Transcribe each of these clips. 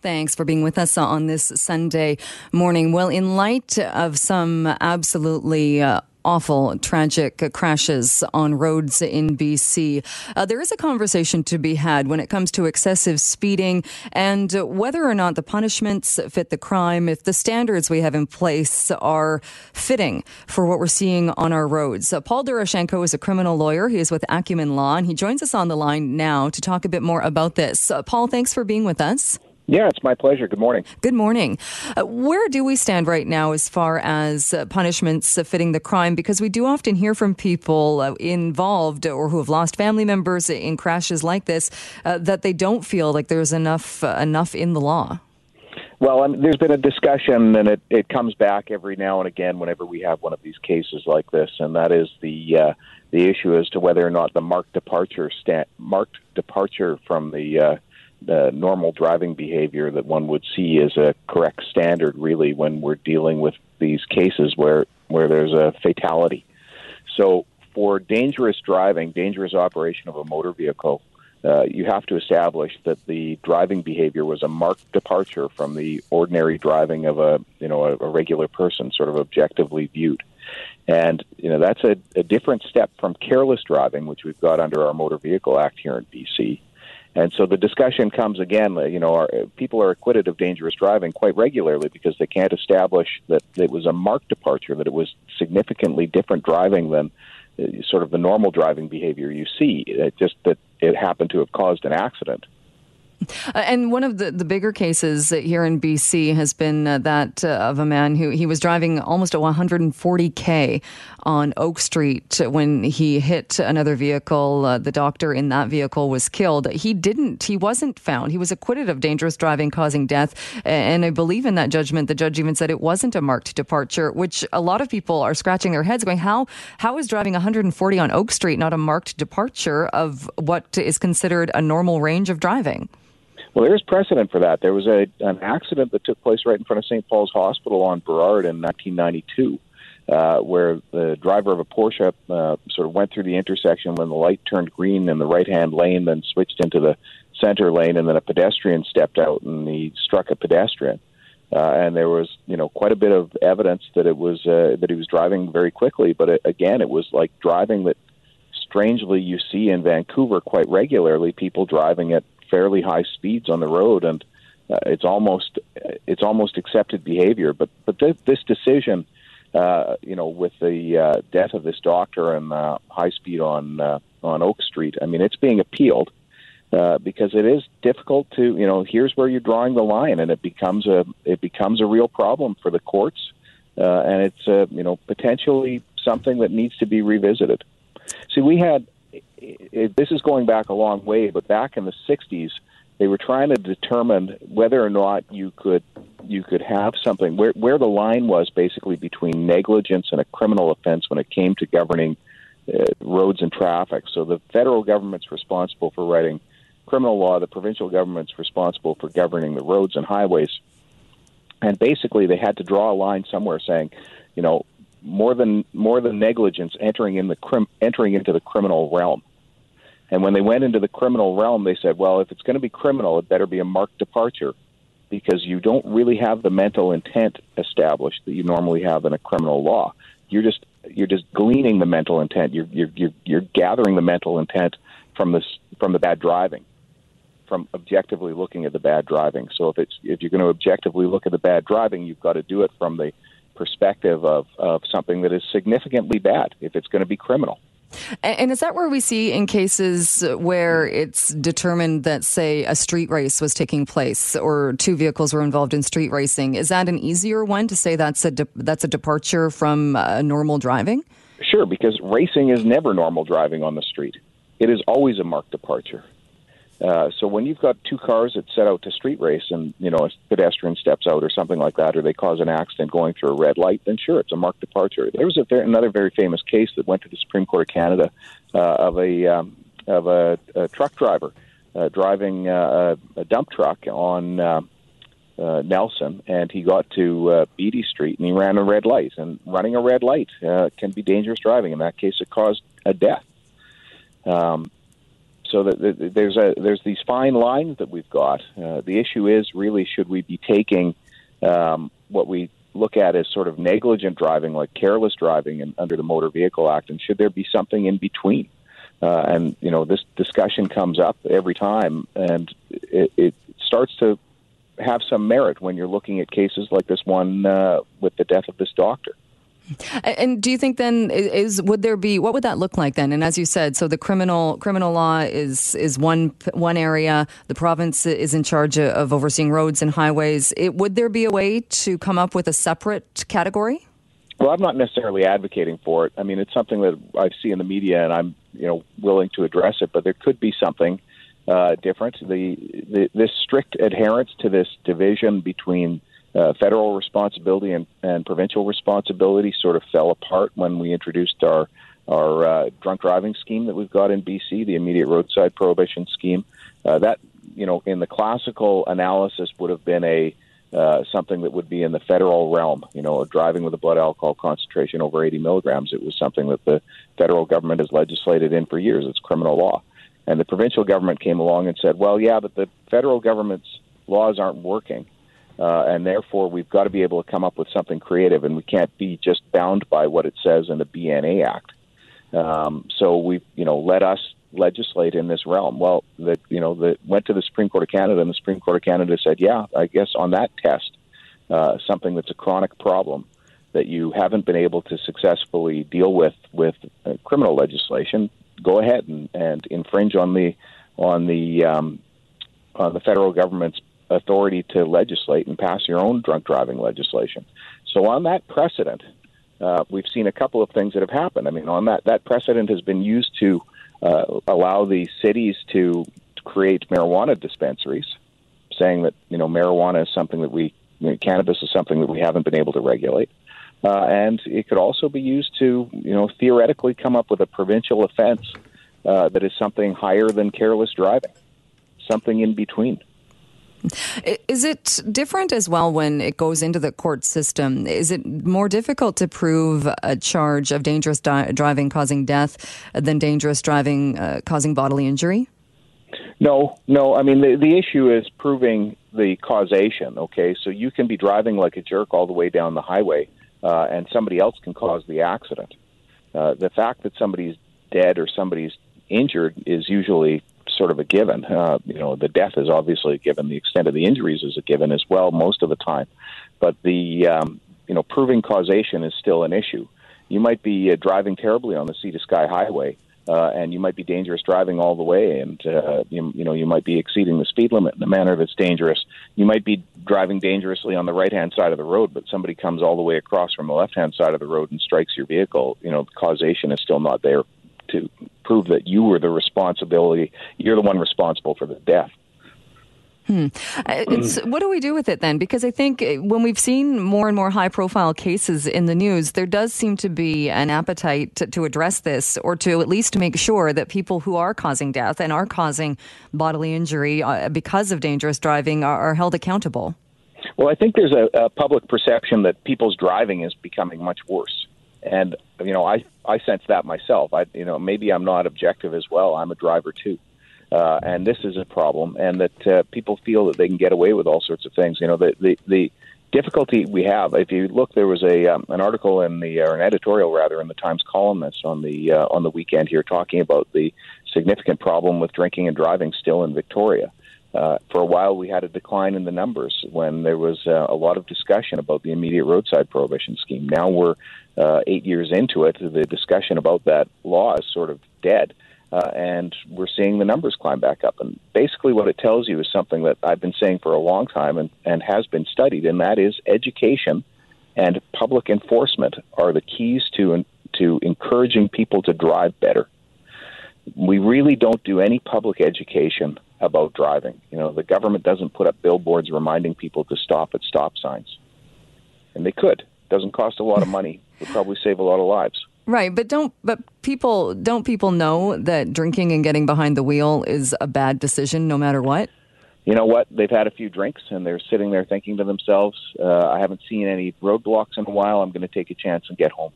Thanks for being with us on this Sunday morning. Well, in light of some absolutely uh, awful, tragic crashes on roads in BC. Uh, there is a conversation to be had when it comes to excessive speeding and whether or not the punishments fit the crime, if the standards we have in place are fitting for what we're seeing on our roads. Uh, Paul Doroshenko is a criminal lawyer. He is with Acumen Law, and he joins us on the line now to talk a bit more about this. Uh, Paul, thanks for being with us. Yeah, it's my pleasure. Good morning. Good morning. Uh, where do we stand right now as far as uh, punishments uh, fitting the crime? Because we do often hear from people uh, involved or who have lost family members in crashes like this uh, that they don't feel like there's enough uh, enough in the law. Well, mean, there's been a discussion, and it, it comes back every now and again whenever we have one of these cases like this, and that is the the issue as to whether or not the marked departure sta- marked departure from the the normal driving behavior that one would see as a correct standard, really, when we're dealing with these cases where where there's a fatality. So, for dangerous driving, dangerous operation of a motor vehicle, uh, you have to establish that the driving behavior was a marked departure from the ordinary driving of a you know a, a regular person, sort of objectively viewed. And you know that's a, a different step from careless driving, which we've got under our Motor Vehicle Act here in BC. And so the discussion comes again. You know, our, people are acquitted of dangerous driving quite regularly because they can't establish that it was a marked departure, that it was significantly different driving than uh, sort of the normal driving behavior you see. It just that it happened to have caused an accident. Uh, and one of the, the bigger cases here in BC has been uh, that uh, of a man who he was driving almost at 140k on Oak Street when he hit another vehicle. Uh, the doctor in that vehicle was killed. He didn't. He wasn't found. He was acquitted of dangerous driving causing death. And I believe in that judgment, the judge even said it wasn't a marked departure, which a lot of people are scratching their heads, going, "How how is driving 140 on Oak Street not a marked departure of what is considered a normal range of driving?" Well, there is precedent for that. There was a an accident that took place right in front of St. Paul's Hospital on Burrard in 1992, uh, where the driver of a Porsche uh, sort of went through the intersection when the light turned green in the right-hand lane, then switched into the center lane, and then a pedestrian stepped out and he struck a pedestrian. Uh, and there was, you know, quite a bit of evidence that it was uh, that he was driving very quickly. But it, again, it was like driving that strangely you see in Vancouver quite regularly. People driving at fairly high speeds on the road, and uh, it's almost it's almost accepted behavior. But but th- this decision, uh, you know, with the uh, death of this doctor and uh, high speed on uh, on Oak Street, I mean, it's being appealed. Uh, because it is difficult to, you know, here's where you're drawing the line, and it becomes a it becomes a real problem for the courts, uh, and it's uh, you know potentially something that needs to be revisited. See, we had it, this is going back a long way, but back in the '60s, they were trying to determine whether or not you could you could have something where where the line was basically between negligence and a criminal offense when it came to governing uh, roads and traffic. So the federal government's responsible for writing criminal law, the provincial government's responsible for governing the roads and highways. And basically, they had to draw a line somewhere saying, you know, more than more than negligence entering in the crim, entering into the criminal realm. And when they went into the criminal realm, they said, well, if it's going to be criminal, it better be a marked departure because you don't really have the mental intent established that you normally have in a criminal law. You're just you're just gleaning the mental intent. You're you're you're, you're gathering the mental intent from this from the bad driving, from objectively looking at the bad driving. So if it's if you're going to objectively look at the bad driving, you've got to do it from the perspective of, of something that is significantly bad if it's going to be criminal. And is that where we see in cases where it's determined that, say, a street race was taking place or two vehicles were involved in street racing? Is that an easier one to say that's a de- that's a departure from uh, normal driving? Sure, because racing is never normal driving on the street. It is always a marked departure. Uh, so when you've got two cars that set out to street race and you know a pedestrian steps out or something like that, or they cause an accident going through a red light, then sure, it's a marked departure. There was a, another very famous case that went to the Supreme Court of Canada uh, of a um, of a, a truck driver uh, driving uh, a, dump truck on. Uh, uh, Nelson, and he got to uh, Beatty Street, and he ran a red light. And running a red light uh, can be dangerous driving. In that case, it caused a death. Um, so that, there's a there's these fine lines that we've got. Uh, the issue is really should we be taking um, what we look at as sort of negligent driving, like careless driving, and under the Motor Vehicle Act, and should there be something in between? Uh, and you know, this discussion comes up every time, and it, it starts to have some merit when you're looking at cases like this one uh, with the death of this doctor. And do you think then is would there be what would that look like then? And as you said, so the criminal criminal law is is one one area. The province is in charge of overseeing roads and highways. It, would there be a way to come up with a separate category? Well, I'm not necessarily advocating for it. I mean, it's something that I see in the media, and I'm you know willing to address it. But there could be something uh, different. The, the this strict adherence to this division between uh, federal responsibility and, and provincial responsibility sort of fell apart when we introduced our our uh, drunk driving scheme that we've got in BC, the immediate roadside prohibition scheme. Uh, that you know, in the classical analysis, would have been a uh, something that would be in the federal realm. You know, driving with a blood alcohol concentration over 80 milligrams. It was something that the federal government has legislated in for years. It's criminal law, and the provincial government came along and said, "Well, yeah, but the federal government's laws aren't working." Uh, and therefore we've got to be able to come up with something creative, and we can't be just bound by what it says in the BNA Act. Um, so we, you know, let us legislate in this realm. Well, that you know, that went to the Supreme Court of Canada, and the Supreme Court of Canada said, yeah, I guess on that test, uh, something that's a chronic problem that you haven't been able to successfully deal with with uh, criminal legislation, go ahead and, and infringe on the on the um, on the federal government's authority to legislate and pass your own drunk driving legislation. So on that precedent, uh, we've seen a couple of things that have happened. I mean, on that that precedent has been used to uh, allow the cities to create marijuana dispensaries, saying that you know marijuana is something that we you know, cannabis is something that we haven't been able to regulate. Uh, and it could also be used to, you know, theoretically come up with a provincial offense uh, that is something higher than careless driving, something in between. Is it different as well when it goes into the court system? Is it more difficult to prove a charge of dangerous di- driving causing death than dangerous driving uh, causing bodily injury? No, no. I mean, the, the issue is proving the causation, okay? So you can be driving like a jerk all the way down the highway, uh, and somebody else can cause the accident. Uh, the fact that somebody's dead or somebody's injured is usually sort of a given. Uh, you know, the death is obviously a given. The extent of the injuries is a given as well most of the time. But the um, you know proving causation is still an issue. You might be uh, driving terribly on the Sea to Sky Highway. Uh, and you might be dangerous driving all the way, and uh, you, you know you might be exceeding the speed limit in a manner that's dangerous. You might be driving dangerously on the right hand side of the road, but somebody comes all the way across from the left hand side of the road and strikes your vehicle. You know, causation is still not there to prove that you were the responsibility, you're the one responsible for the death. Hmm. Uh, what do we do with it then? Because I think uh, when we've seen more and more high profile cases in the news, there does seem to be an appetite to, to, address this or to at least make sure that people who are causing death and are causing bodily injury uh, because of dangerous driving are, are, held accountable. Well, I think there's a, a public perception that people's driving is becoming much worse and you know I I sense that myself. I you know maybe I'm not objective as well. I'm a driver too, uh, and this is a problem. And that uh, people feel that they can get away with all sorts of things. You know the the the difficulty we have. If you look, there was a um, an article in the or an editorial rather in the Times Colonist on the uh, on the weekend here talking about the significant problem with drinking and driving still in Victoria. Uh, for a while, we had a decline in the numbers when there was uh, a lot of discussion about the immediate roadside prohibition scheme. Now we're uh, eight years into it. The discussion about that law is sort of dead, uh, and we're seeing the numbers climb back up. And basically, what it tells you is something that I've been saying for a long time and, and has been studied, and that is education and public enforcement are the keys to to encouraging people to drive better. We really don't do any public education about driving. You know, the government doesn't put up billboards reminding people to stop at stop signs, and they could. It doesn't cost a lot of money. It would probably save a lot of lives. Right, but don't but people don't people know that drinking and getting behind the wheel is a bad decision no matter what? You know what? They've had a few drinks and they're sitting there thinking to themselves, uh, "I haven't seen any roadblocks in a while. I'm going to take a chance and get home."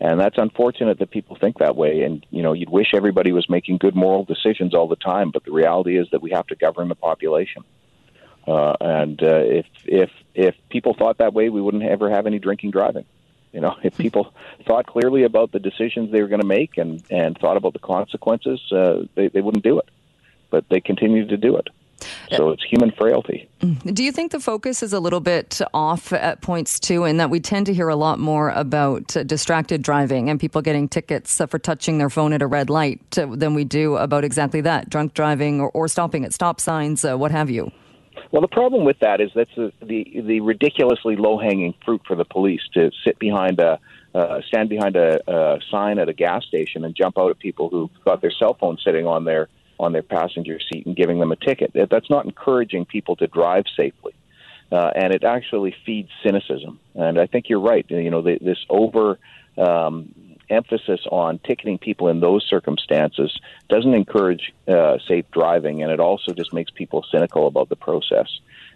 And that's unfortunate that people think that way. And, you know, you'd wish everybody was making good moral decisions all the time, but the reality is that we have to govern the population. Uh, and uh, if if if people thought that way, we wouldn't ever have any drinking driving. You know, if people thought clearly about the decisions they were going to make and and thought about the consequences, uh, they they wouldn't do it. But they continue to do it. So it's human frailty. Mm. Do you think the focus is a little bit off at points too, in that we tend to hear a lot more about uh, distracted driving and people getting tickets uh, for touching their phone at a red light uh, than we do about exactly that drunk driving or, or stopping at stop signs, uh, what have you? Well, the problem with that is that's the the, the ridiculously low hanging fruit for the police to sit behind a uh, stand behind a, a sign at a gas station and jump out at people who've got their cell phone sitting on their on their passenger seat and giving them a ticket. That's not encouraging people to drive safely, uh, and it actually feeds cynicism. And I think you're right. You know, the, this over um, emphasis on ticketing people in those circumstances doesn't encourage uh, safe driving, and it also just makes people cynical about the process.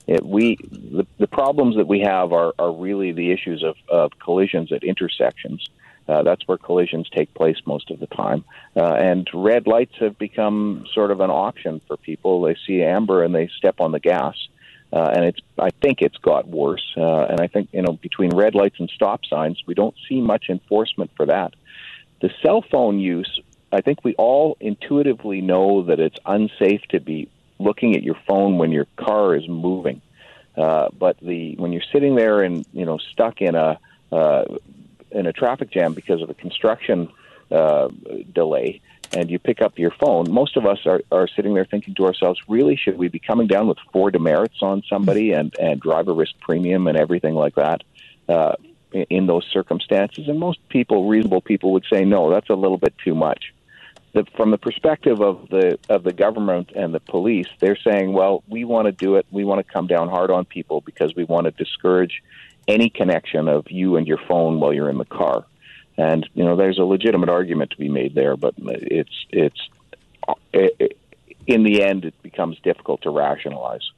It, we the, the problems that we have are, are really the issues of, of collisions at intersections. Uh, that's where collisions take place most of the time. Uh, and red lights have become sort of an option for people. They see amber and they step on the gas. Uh, and it's, I think it's got worse. Uh, and I think, you know, between red lights and stop signs, we don't see much enforcement for that. The cell phone use, I think we all intuitively know that it's unsafe to be looking at your phone when your car is moving. Uh, but the when you're sitting there and you know stuck in a uh, in a traffic jam because of a construction uh, delay, and you pick up your phone, most of us are, are sitting there thinking to ourselves, really, should we be coming down with four demerits on somebody and, and driver risk premium and everything like that? Uh, in those circumstances. And most people, reasonable people, would say no, that's a little bit too much. The, from the perspective of the of the government and the police, they're saying, well, we want to do it. We want to come down hard on people because we want to discourage any connection of you and your phone while you're in the car. And you know, there's a legitimate argument to be made there, but it's it's it, in the end, it becomes difficult to rationalize.